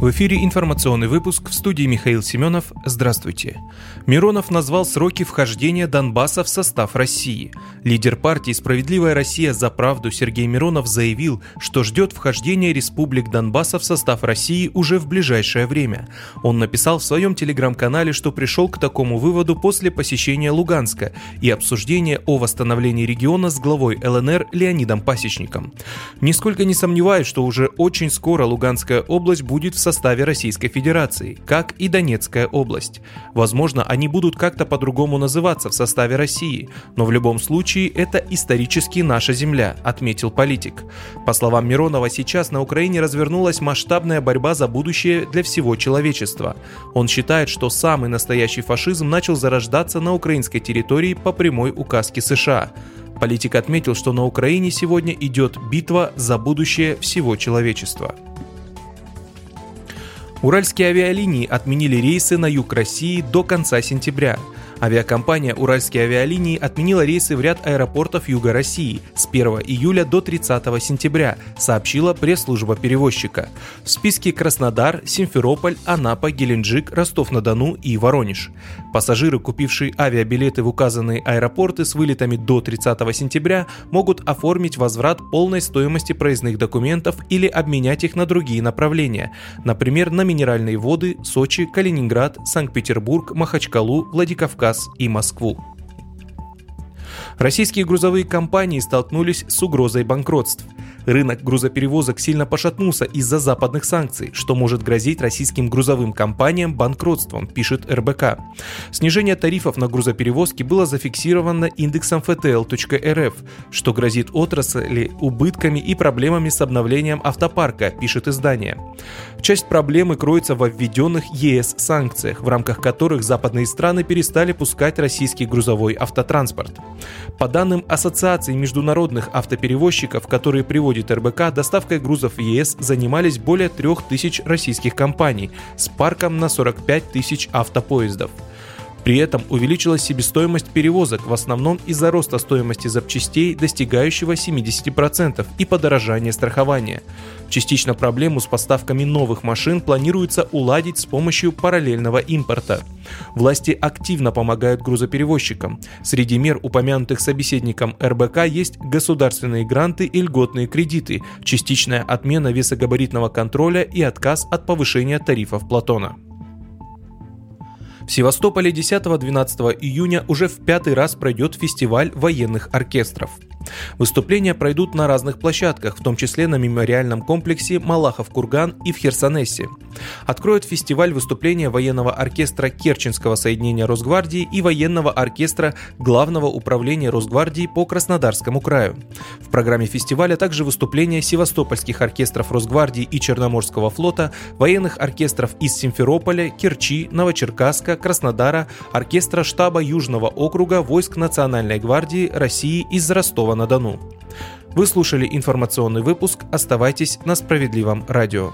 В эфире информационный выпуск в студии Михаил Семенов. Здравствуйте. Миронов назвал сроки вхождения Донбасса в состав России. Лидер партии «Справедливая Россия за правду» Сергей Миронов заявил, что ждет вхождения республик Донбасса в состав России уже в ближайшее время. Он написал в своем телеграм-канале, что пришел к такому выводу после посещения Луганска и обсуждения о восстановлении региона с главой ЛНР Леонидом Пасечником. Нисколько не сомневаюсь, что уже очень скоро Луганская область будет в составе Российской Федерации, как и Донецкая область. Возможно, они будут как-то по-другому называться в составе России, но в любом случае это исторически наша земля, отметил политик. По словам Миронова, сейчас на Украине развернулась масштабная борьба за будущее для всего человечества. Он считает, что самый настоящий фашизм начал зарождаться на украинской территории по прямой указке США. Политик отметил, что на Украине сегодня идет битва за будущее всего человечества. Уральские авиалинии отменили рейсы на юг России до конца сентября – Авиакомпания «Уральские авиалинии» отменила рейсы в ряд аэропортов Юга России с 1 июля до 30 сентября, сообщила пресс-служба перевозчика. В списке Краснодар, Симферополь, Анапа, Геленджик, Ростов-на-Дону и Воронеж. Пассажиры, купившие авиабилеты в указанные аэропорты с вылетами до 30 сентября, могут оформить возврат полной стоимости проездных документов или обменять их на другие направления, например, на минеральные воды, Сочи, Калининград, Санкт-Петербург, Махачкалу, Владикавказ Кавказ и Москву. Российские грузовые компании столкнулись с угрозой банкротств – Рынок грузоперевозок сильно пошатнулся из-за западных санкций, что может грозить российским грузовым компаниям банкротством, пишет РБК. Снижение тарифов на грузоперевозки было зафиксировано индексом ftl.rf, что грозит отрасли убытками и проблемами с обновлением автопарка, пишет издание. Часть проблемы кроется во введенных ЕС санкциях, в рамках которых западные страны перестали пускать российский грузовой автотранспорт. По данным Ассоциации международных автоперевозчиков, которые приводят будет РБК, доставкой грузов в ЕС занимались более 3000 российских компаний с парком на 45 тысяч автопоездов. При этом увеличилась себестоимость перевозок, в основном из-за роста стоимости запчастей, достигающего 70% и подорожания страхования. Частично проблему с поставками новых машин планируется уладить с помощью параллельного импорта. Власти активно помогают грузоперевозчикам. Среди мер, упомянутых собеседником РБК, есть государственные гранты и льготные кредиты, частичная отмена весогабаритного контроля и отказ от повышения тарифов Платона. В Севастополе 10-12 июня уже в пятый раз пройдет фестиваль военных оркестров – Выступления пройдут на разных площадках, в том числе на мемориальном комплексе Малахов-Курган и в Херсонесе. Откроют фестиваль выступления военного оркестра Керченского соединения Росгвардии и военного оркестра Главного управления Росгвардии по Краснодарскому краю. В программе фестиваля также выступления севастопольских оркестров Росгвардии и Черноморского флота, военных оркестров из Симферополя, Керчи, Новочеркасска, Краснодара, оркестра штаба Южного округа войск Национальной гвардии России из Ростова-на-Дону. Вы слушали информационный выпуск. Оставайтесь на справедливом радио.